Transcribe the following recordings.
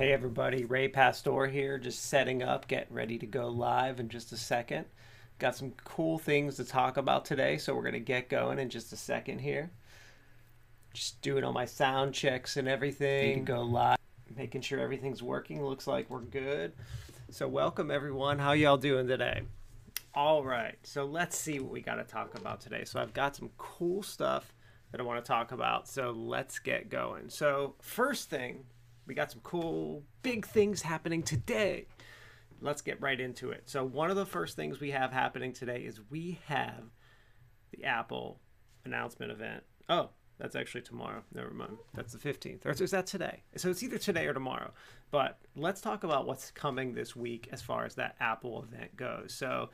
Hey everybody, Ray Pastore here, just setting up, getting ready to go live in just a second. Got some cool things to talk about today, so we're going to get going in just a second here. Just doing all my sound checks and everything. To go live, making sure everything's working. Looks like we're good. So welcome everyone. How y'all doing today? All right, so let's see what we got to talk about today. So I've got some cool stuff that I want to talk about. So let's get going. So first thing we got some cool big things happening today. Let's get right into it. So, one of the first things we have happening today is we have the Apple announcement event. Oh, that's actually tomorrow. Never mind. That's the 15th. Or is that today? So it's either today or tomorrow. But let's talk about what's coming this week as far as that Apple event goes. So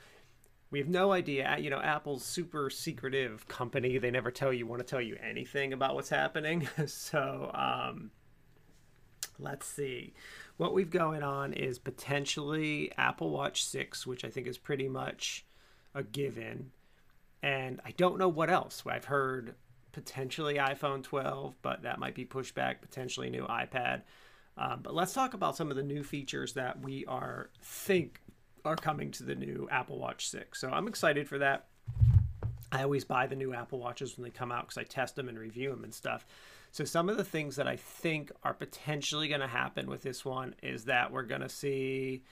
we have no idea. You know, Apple's super secretive company. They never tell you want to tell you anything about what's happening. so um, let's see. What we've going on is potentially Apple Watch 6, which I think is pretty much a given. And I don't know what else. I've heard potentially iPhone 12, but that might be pushed back, potentially new iPad. Um, but let's talk about some of the new features that we are think are coming to the new Apple Watch 6. So I'm excited for that. I always buy the new Apple Watches when they come out because I test them and review them and stuff. So some of the things that I think are potentially going to happen with this one is that we're going to see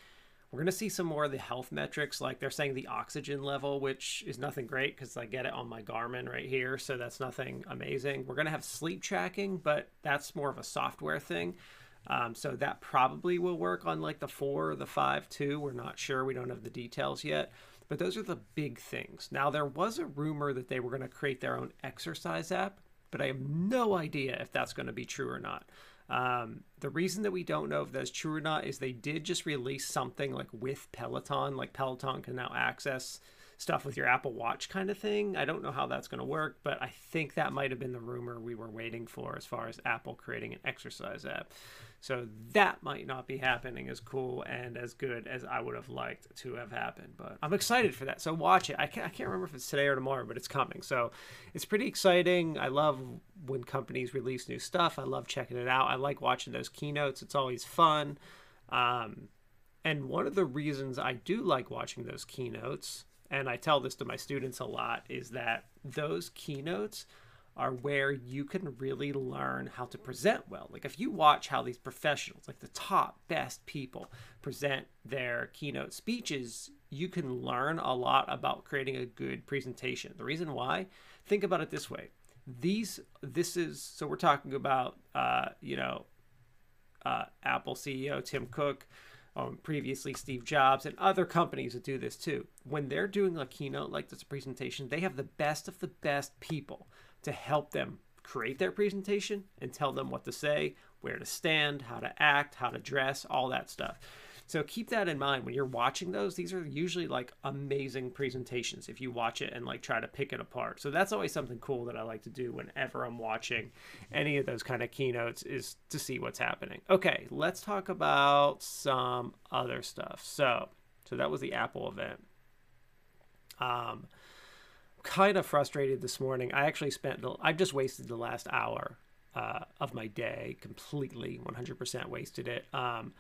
we're going to see some more of the health metrics like they're saying the oxygen level which is nothing great because i get it on my garmin right here so that's nothing amazing. We're going to have sleep tracking but that's more of a software thing. Um, so that probably will work on like the four or the five too. We're not sure. We don't have the details yet but those are the big things now there was a rumor that they were going to create their own exercise app but I have no idea if that's going to be true or not. Um, the reason that we don't know if that's true or not is they did just release something like with Peloton, like Peloton can now access stuff with your Apple Watch kind of thing. I don't know how that's going to work, but I think that might have been the rumor we were waiting for as far as Apple creating an exercise app. So that might not be happening as cool and as good as I would have liked to have happened. But I'm excited for that. So watch it. I can't, I can't remember if it's today or tomorrow, but it's coming. So it's pretty exciting. I love when companies release new stuff. I love checking it out. I like watching those keynotes. It's always fun. Um, and one of the reasons I do like watching those keynotes, and I tell this to my students a lot, is that those keynotes are where you can really learn how to present well. Like if you watch how these professionals, like the top best people, present their keynote speeches, you can learn a lot about creating a good presentation. The reason why, think about it this way. These this is so we're talking about uh, you know uh, Apple CEO Tim Cook, um, previously Steve Jobs, and other companies that do this too. When they're doing a keynote like this presentation, they have the best of the best people to help them create their presentation and tell them what to say, where to stand, how to act, how to dress, all that stuff. So keep that in mind when you're watching those. These are usually like amazing presentations if you watch it and like try to pick it apart. So that's always something cool that I like to do whenever I'm watching any of those kind of keynotes is to see what's happening. Okay, let's talk about some other stuff. So, so that was the Apple event. Um, kind of frustrated this morning. I actually spent the, I've just wasted the last hour uh, of my day completely, 100% wasted it. Um,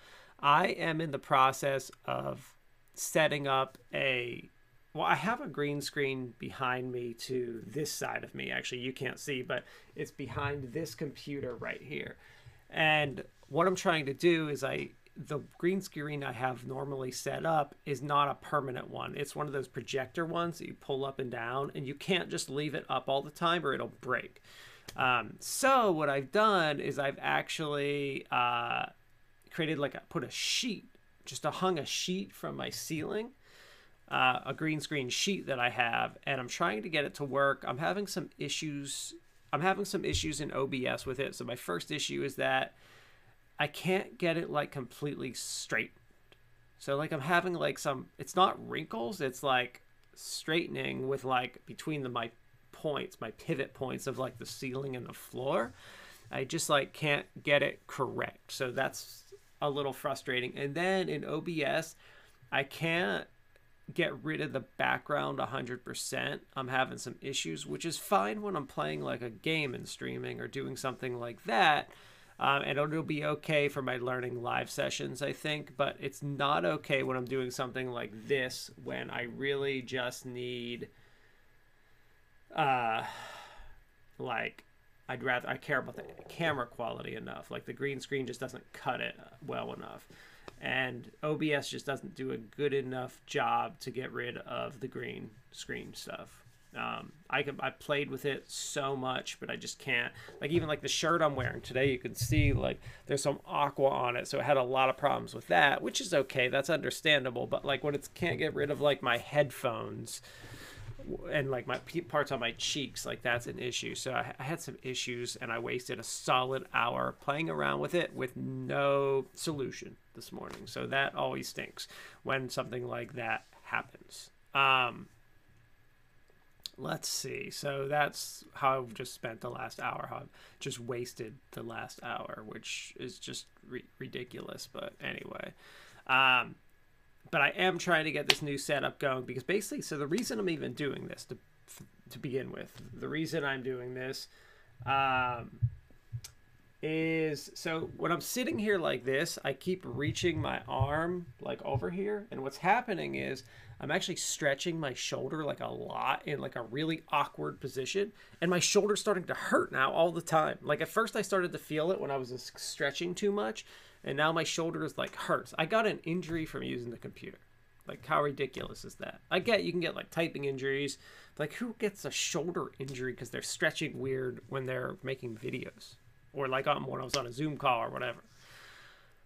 I am in the process of setting up a well, I have a green screen behind me to this side of me. Actually, you can't see, but it's behind this computer right here. And what I'm trying to do is I the green screen I have normally set up is not a permanent one. It's one of those projector ones that you pull up and down, and you can't just leave it up all the time or it'll break. Um, so what I've done is I've actually uh, created like I put a sheet, just a hung a sheet from my ceiling, uh, a green screen sheet that I have, and I'm trying to get it to work. I'm having some issues. I'm having some issues in OBS with it. So my first issue is that I can't get it like completely straight. So like I'm having like some it's not wrinkles, it's like straightening with like between the my points, my pivot points of like the ceiling and the floor. I just like can't get it correct. So that's a little frustrating. And then in OBS, I can't get rid of the background 100%. I'm having some issues, which is fine when I'm playing like a game and streaming or doing something like that Um, and it'll be okay for my learning live sessions, I think, but it's not okay when I'm doing something like this when I really just need, uh, like, I'd rather I care about the camera quality enough. Like the green screen just doesn't cut it well enough, and OBS just doesn't do a good enough job to get rid of the green screen stuff. Um, I can, I played with it so much, but I just can't. Like even like the shirt I'm wearing today, you can see like there's some aqua on it, so it had a lot of problems with that, which is okay. That's understandable. But like when it can't get rid of like my headphones and like my parts on my cheeks, like that's an issue. So I, I had some issues, and I wasted a solid hour playing around with it with no solution this morning. So that always stinks when something like that happens. Um, let's see. So that's how I've just spent the last hour. How I've just wasted the last hour, which is just ri- ridiculous. But anyway, um, but I am trying to get this new setup going because basically, so the reason I'm even doing this to to begin with, the reason I'm doing this, um, is so when I'm sitting here like this, I keep reaching my arm like over here, and what's happening is I'm actually stretching my shoulder like a lot in like a really awkward position, and my shoulder's starting to hurt now all the time. Like at first, I started to feel it when I was stretching too much, and now my shoulder is like hurts. I got an injury from using the computer. Like how ridiculous is that? I get you can get like typing injuries. Like who gets a shoulder injury because they're stretching weird when they're making videos? or like on when I was on a Zoom call or whatever.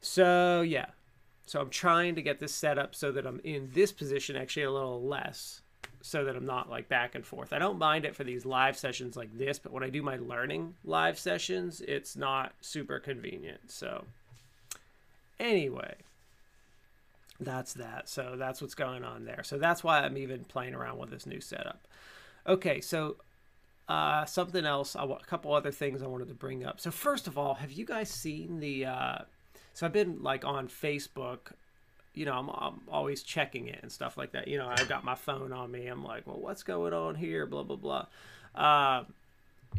So yeah, so I'm trying to get this set up so that I'm in this position actually a little less, so that I'm not like back and forth. I don't mind it for these live sessions like this, but when I do my learning live sessions, it's not super convenient. So anyway, that's that. So that's what's going on there. So that's why I'm even playing around with this new setup. Okay, so uh, something else, a couple other things I wanted to bring up. So first of all, have you guys seen the? Uh, so I've been like on Facebook. You know, I'm, I'm always checking it and stuff like that. You know, I've got my phone on me. I'm like, well, what's going on here? Blah blah blah. Uh,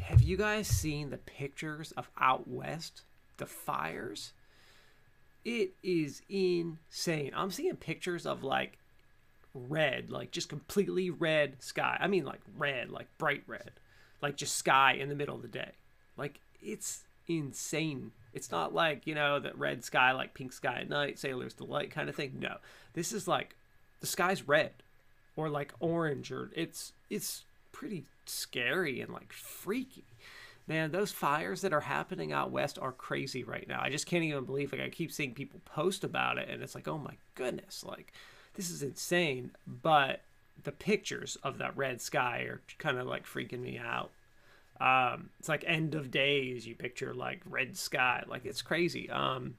have you guys seen the pictures of out west, the fires? It is insane. I'm seeing pictures of like red, like just completely red sky. I mean, like red, like bright red like just sky in the middle of the day. Like it's insane. It's not like, you know, that red sky like pink sky at night, sailor's delight kind of thing. No. This is like the sky's red or like orange or it's it's pretty scary and like freaky. Man, those fires that are happening out west are crazy right now. I just can't even believe like I keep seeing people post about it and it's like, "Oh my goodness, like this is insane." But the pictures of that red sky are kind of like freaking me out. Um, it's like end of days. You picture like red sky, like it's crazy. Um,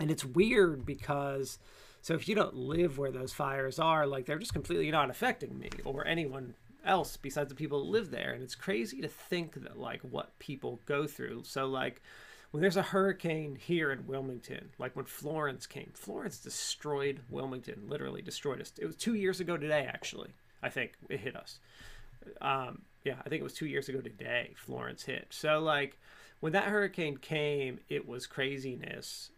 and it's weird because so if you don't live where those fires are, like they're just completely not affecting me or anyone else besides the people that live there. And it's crazy to think that like what people go through. So like when there's a hurricane here in Wilmington, like when Florence came, Florence destroyed Wilmington, literally destroyed us. It was two years ago today, actually. I think it hit us. Um, yeah, I think it was two years ago today. Florence hit. So like when that hurricane came, it was craziness.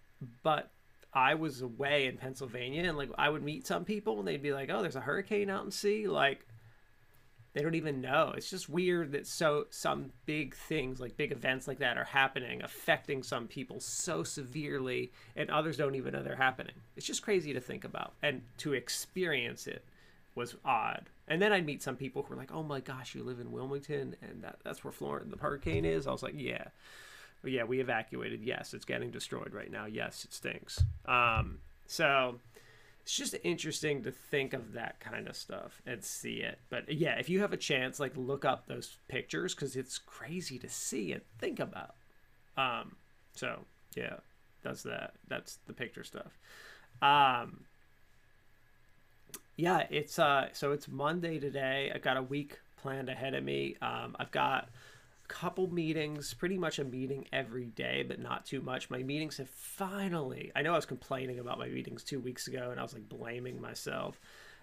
But I was away in Pennsylvania, and like I would meet some people, and they'd be like, "Oh, there's a hurricane out in sea." Like they don't even know. It's just weird that so some big things like big events like that are happening, affecting some people so severely, and others don't even know they're happening. It's just crazy to think about and to experience it was odd. And then I'd meet some people who were like, "Oh my gosh, you live in Wilmington, and that, that's where Florence the hurricane is." I was like, "Yeah, but yeah, we evacuated. Yes, it's getting destroyed right now. Yes, it stinks." Um, so it's just interesting to think of that kind of stuff and see it. But yeah, if you have a chance, like look up those pictures because it's crazy to see and think about. Um, so yeah, that's that. That's the picture stuff. Um, yeah, it's uh, so it's Monday today. I got a week planned ahead of me. Um, I've got couple meetings, pretty much a meeting every day, but not too much. My meetings have finally, I know I was complaining about my meetings two weeks ago and I was like blaming myself.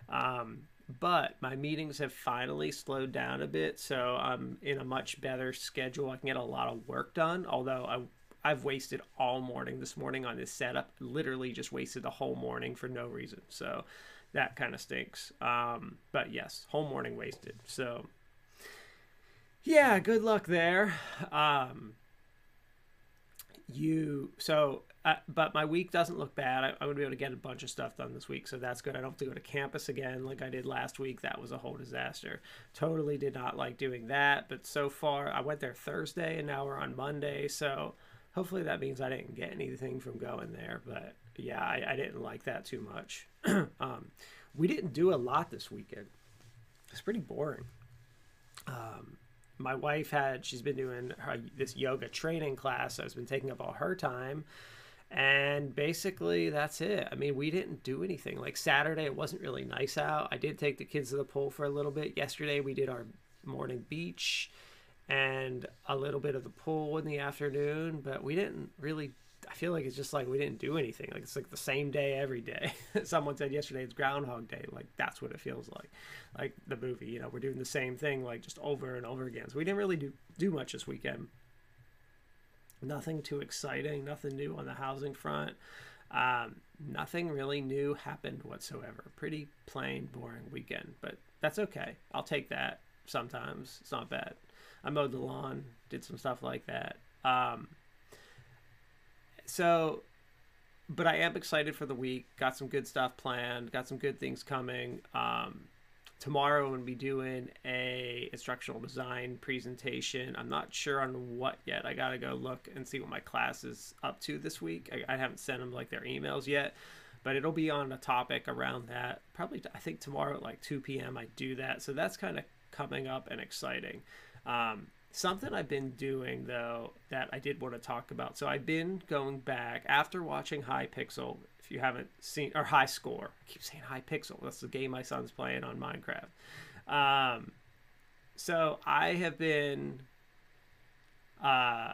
Um, but my meetings have finally slowed down a bit, so I'm in a much better schedule. I can get a lot of work done, although I I've wasted all morning this morning on this setup. Literally just wasted the whole morning for no reason. So that kind of stinks. Um, but yes, whole morning wasted. So yeah, good luck there. Um, you so uh, but my week doesn't look bad. I, am gonna be able to get a bunch of stuff done this week, so that's good. I don't have to go to campus again like I did last week. That was a whole disaster. Totally did not like doing that, but so far I went there Thursday and now we're on Monday, so hopefully that means I didn't get anything from going there. But yeah, I, I didn't like that too much. um, we didn't do a lot this weekend. It's pretty boring. Um, my wife had she's been doing her, this yoga training class. So it's been taking up all her time. And basically that's it. I mean we didn't do anything. Like saturday it wasn't really nice out. I did take the kids to the pool for a little bit. Yesterday we did our morning beach and a little bit of the pool in the afternoon but we didn't really i feel like it's just like we didn't do anything like it's like the same day every day someone said yesterday it's groundhog day like that's what it feels like like the movie you know we're doing the same thing like just over and over again so we didn't really do do much this weekend Nothing too exciting, nothing new on the housing front. Um, nothing really new happened whatsoever. Pretty plain, boring weekend, but that's okay. I'll take that sometimes. It's not bad. I mowed the lawn, did some stuff like that. Um, so, but I am excited for the week. Got some good stuff planned. Got some good things coming. Um, tomorrow I'm going to be doing a instructional design presentation. I'm not sure on what yet. I got to go look and see what my class is up to this week. I, I, haven't sent them like their emails yet, but it'll be on a topic around that. Probably I think tomorrow at like 2 p.m. I do that. So that's kind of coming up and exciting. Um, something I've been doing though that I did want to talk about. So I've been going back after watching Hypixel. if you haven't seen or high score i keep saying Hypixel. that's the game my son's playing on minecraft um, so i have been uh,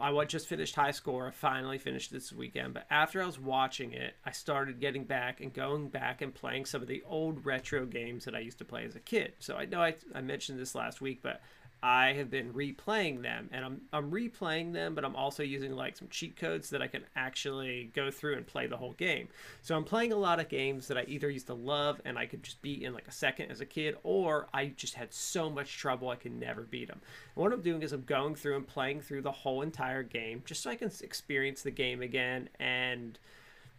I just finished high score. I finally finished this weekend. But after I was watching it, I started getting back and going back and playing some of the old retro games that I used to play as a kid. So I know I, I mentioned this last week, but I have been replaying them and I'm, I'm replaying them, but I'm also using like some cheat codes that I can actually go through and play the whole game. So I'm playing a lot of games that I either used to love and I could just beat in like a second as a kid, or I just had so much trouble I could never beat them. And what I'm doing is I'm going through and playing through the whole entire game just so I can experience the game again and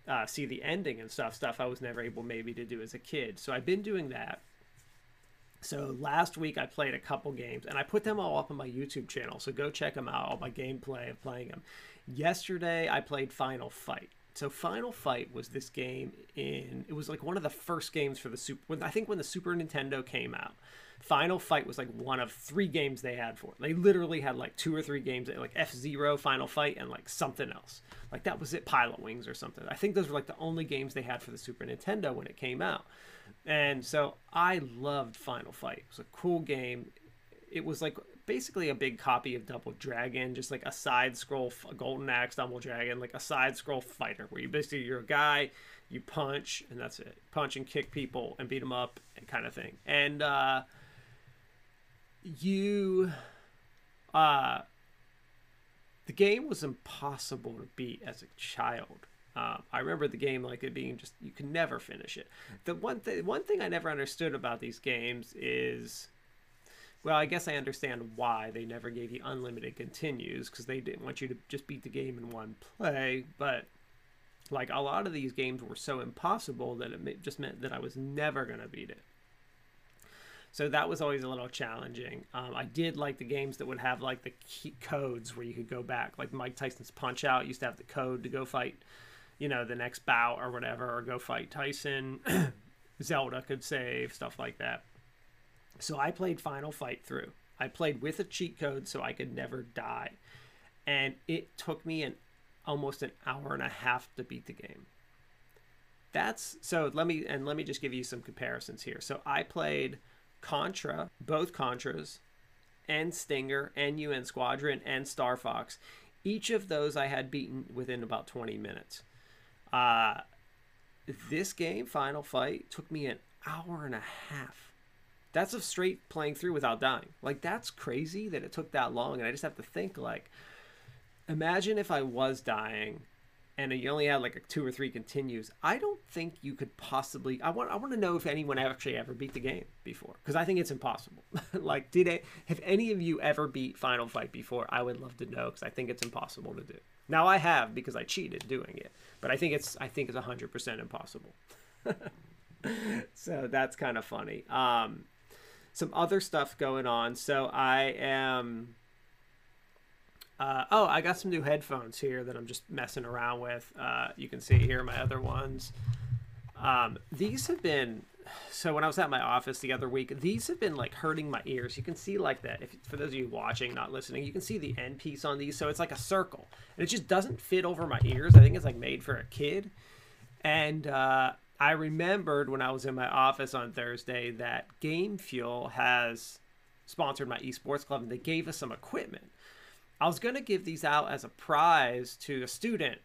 uh, see the ending and stuff, stuff I was never able maybe to do as a kid. So I've been doing that. So last week I played a couple games and I put them all up on my YouTube channel. So go check them out, all my gameplay of playing them. Yesterday I played Final Fight. So Final Fight was this game in it was like one of the first games for the super I think when the Super Nintendo came out. Final Fight was like one of three games they had for it. They literally had like two or three games like F Zero, Final Fight, and like something else. Like that was it, Pilotwings or something. I think those were like the only games they had for the Super Nintendo when it came out. And so I loved Final Fight. It was a cool game. It was like basically a big copy of Double Dragon, just like a side scroll, a Golden Axe Double Dragon, like a side scroll fighter where you basically you're a guy, you punch and that's it, punch and kick people and beat them up and kind of thing. And uh, you, uh, the game was impossible to beat as a child. Um, I remember the game like it being just you can never finish it. The one thing one thing I never understood about these games is well, I guess I understand why they never gave you unlimited continues because they didn't want you to just beat the game in one play. But like a lot of these games were so impossible that it just meant that I was never gonna beat it. So that was always a little challenging. Um, I did like the games that would have like the codes where you could go back, like Mike Tyson's Punch Out used to have the code to go fight you know, the next bout or whatever, or go fight Tyson. Zelda could save, stuff like that. So I played Final Fight through. I played with a cheat code so I could never die. And it took me an almost an hour and a half to beat the game. That's so let me and let me just give you some comparisons here. So I played Contra, both Contras, and Stinger, and UN Squadron, and Star Fox. Each of those I had beaten within about 20 minutes. Uh, this game, Final Fight, took me an hour and a half. That's a straight playing through without dying. Like that's crazy that it took that long, and I just have to think like, imagine if I was dying and you only had like a two or three continues, I don't think you could possibly. I want. I want to know if anyone actually ever beat the game before, because I think it's impossible. like, did it? Have any of you ever beat Final Fight before? I would love to know, because I think it's impossible to do. Now I have because I cheated doing it, but I think it's. I think it's hundred percent impossible. so that's kind of funny. Um, some other stuff going on. So I am uh, oh, I got some new headphones here that I'm just messing around with. Uh, you can see here my other ones. Um, these have been so when I was at my office the other week, these have been like hurting my ears. You can see like that. If for those of you watching, not listening, you can see the end piece on these. So it's like a circle, and it just doesn't fit over my ears. I think it's like made for a kid. And uh, I remembered when I was in my office on Thursday that Game Fuel has sponsored my esports club, and they gave us some equipment. I was to give these out as a prize to a student,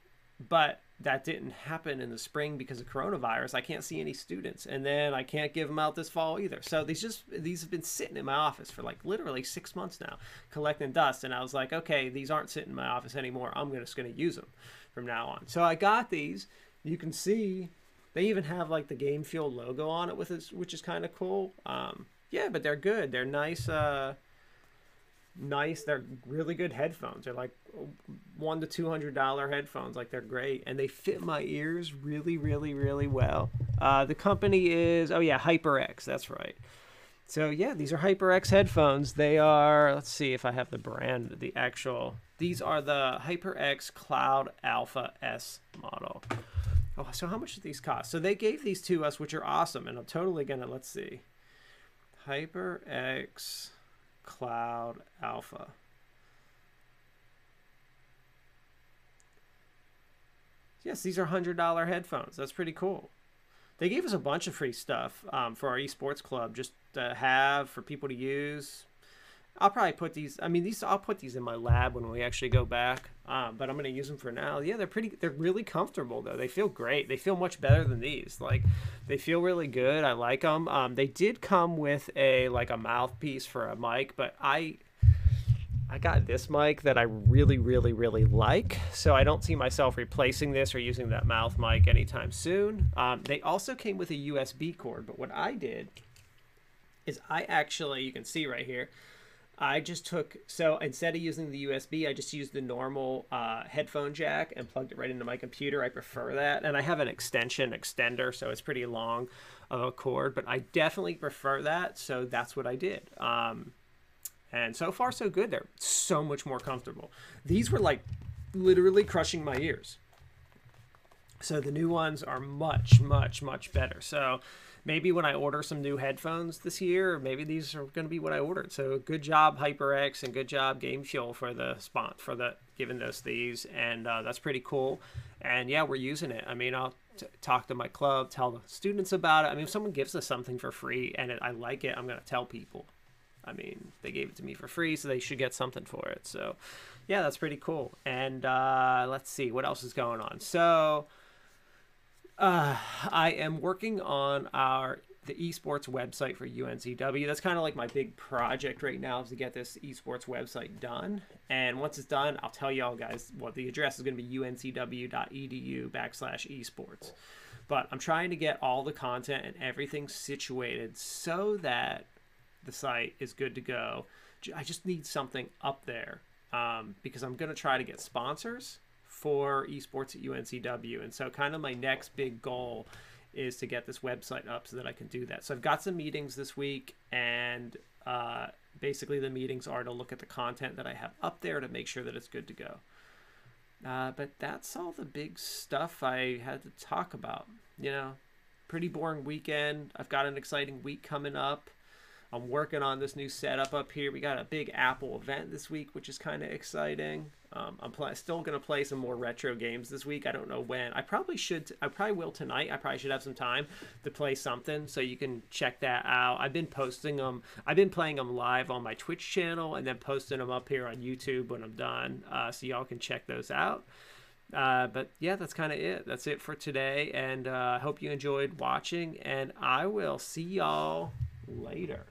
but that didn't happen in the spring because of coronavirus. I can't see any students, and then I can't give them out this fall either. So these just these have been sitting in my office for like literally six months now, collecting dust. And I was like, okay, these aren't sitting in my office anymore. I'm just going to use them from now on. So I got these. You can see they even have like the Game Fuel logo on it with it, which is kind of cool. Um, yeah, but they're good. They're nice. Uh, nice. They're really good headphones. They're like one to two hundred dollar headphones. Like they're great, and they fit my ears really, really, really well. Uh, the company is oh yeah, HyperX. That's right. So yeah, these are HyperX headphones. They are. Let's see if I have the brand. The actual. These are the HyperX Cloud Alpha S model. Oh, so how much do these cost? So they gave these to us, which are awesome, and I'm totally gonna. Let's see. HyperX Cloud Alpha. Yes, these are $100 headphones. That's pretty cool. They gave us a bunch of free stuff um, for our esports club just to have for people to use. I'll probably put these. I mean, these. I'll put these in my lab when we actually go back. Um, but I'm gonna use them for now. Yeah, they're pretty. They're really comfortable though. They feel great. They feel much better than these. Like, they feel really good. I like them. Um, they did come with a like a mouthpiece for a mic, but I. I got this mic that I really, really, really like, so I don't see myself replacing this or using that mouth mic anytime soon. Um, they also came with a USB cord, but what I did is I actually, you can see right here, I just took so instead of using the USB, I just used the normal uh, headphone jack and plugged it right into my computer. I prefer that, and I have an extension extender, so it's pretty long of a cord, but I definitely prefer that. So that's what I did. Um, and so far, so good. They're so much more comfortable. These were like literally crushing my ears. So the new ones are much, much, much better. So maybe when I order some new headphones this year, maybe these are going to be what I ordered. So good job HyperX and good job Game Fuel for the spot for the giving us these, and uh, that's pretty cool. And yeah, we're using it. I mean, I'll t- talk to my club, tell the students about it. I mean, if someone gives us something for free and it, I like it, I'm going to tell people. I mean, they gave it to me for free, so they should get something for it. So, yeah, that's pretty cool. And uh, let's see what else is going on. So, uh, I am working on our the esports website for UNCW. That's kind of like my big project right now is to get this esports website done. And once it's done, I'll tell y'all guys what the address is going to be uncw.edu backslash esports. But I'm trying to get all the content and everything situated so that the site is good to go. I just need something up there um, because I'm going to try to get sponsors for esports at UNCW. And so, kind of my next big goal is to get this website up so that I can do that. So, I've got some meetings this week, and uh, basically, the meetings are to look at the content that I have up there to make sure that it's good to go. Uh, but that's all the big stuff I had to talk about. You know, pretty boring weekend. I've got an exciting week coming up. I'm working on this new setup up here. We got a big Apple event this week, which is kind of exciting. Um, I'm pl- still going to play some more retro games this week. I don't know when. I probably should. T- I probably will tonight. I probably should have some time to play something, so you can check that out. I've been posting them. I've been playing them live on my Twitch channel and then posting them up here on YouTube when I'm done, uh, so y'all can check those out. Uh, but yeah, that's kind of it. That's it for today, and uh, I hope you enjoyed watching. And I will see y'all later.